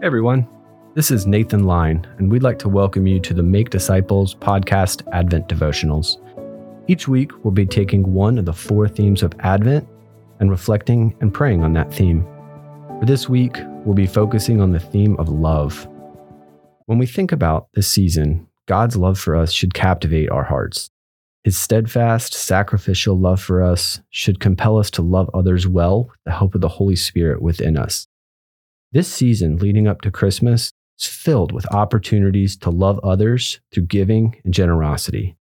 Hey everyone, this is Nathan Line, and we'd like to welcome you to the Make Disciples podcast Advent devotionals. Each week, we'll be taking one of the four themes of Advent and reflecting and praying on that theme. For this week, we'll be focusing on the theme of love. When we think about this season, God's love for us should captivate our hearts. His steadfast, sacrificial love for us should compel us to love others well with the help of the Holy Spirit within us. This season leading up to Christmas is filled with opportunities to love others through giving and generosity.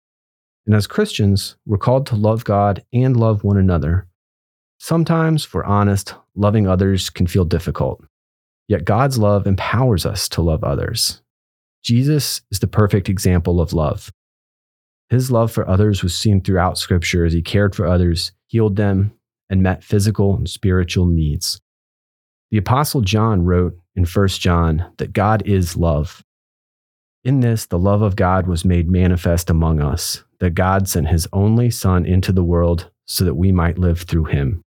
And as Christians, we're called to love God and love one another. Sometimes, if we're honest, loving others can feel difficult. Yet God's love empowers us to love others. Jesus is the perfect example of love. His love for others was seen throughout Scripture as he cared for others, healed them, and met physical and spiritual needs. The Apostle John wrote in 1 John that God is love. In this, the love of God was made manifest among us, that God sent his only Son into the world so that we might live through him.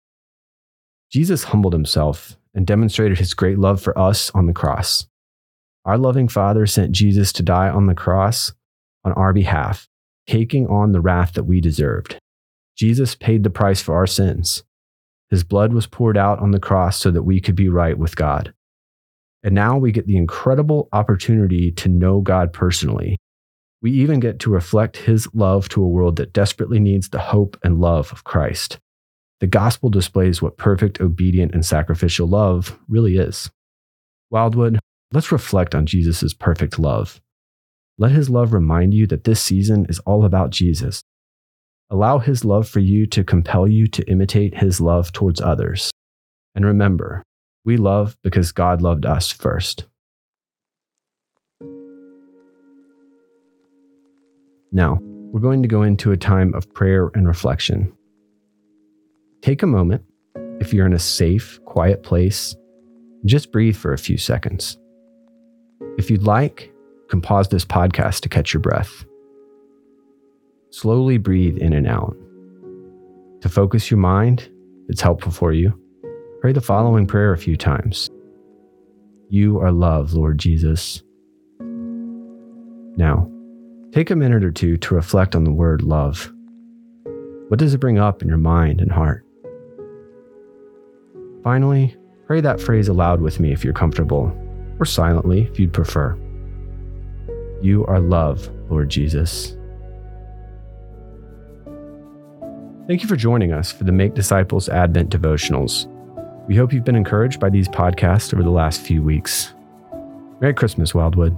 Jesus humbled himself and demonstrated his great love for us on the cross. Our loving Father sent Jesus to die on the cross on our behalf, taking on the wrath that we deserved. Jesus paid the price for our sins. His blood was poured out on the cross so that we could be right with God. And now we get the incredible opportunity to know God personally. We even get to reflect his love to a world that desperately needs the hope and love of Christ. The gospel displays what perfect, obedient, and sacrificial love really is. Wildwood, let's reflect on Jesus' perfect love. Let his love remind you that this season is all about Jesus Allow his love for you to compel you to imitate his love towards others. And remember, we love because God loved us first. Now, we're going to go into a time of prayer and reflection. Take a moment, if you're in a safe, quiet place, just breathe for a few seconds. If you'd like, you can pause this podcast to catch your breath. Slowly breathe in and out. To focus your mind, it's helpful for you, pray the following prayer a few times You are love, Lord Jesus. Now, take a minute or two to reflect on the word love. What does it bring up in your mind and heart? Finally, pray that phrase aloud with me if you're comfortable, or silently if you'd prefer. You are love, Lord Jesus. Thank you for joining us for the Make Disciples Advent devotionals. We hope you've been encouraged by these podcasts over the last few weeks. Merry Christmas, Wildwood.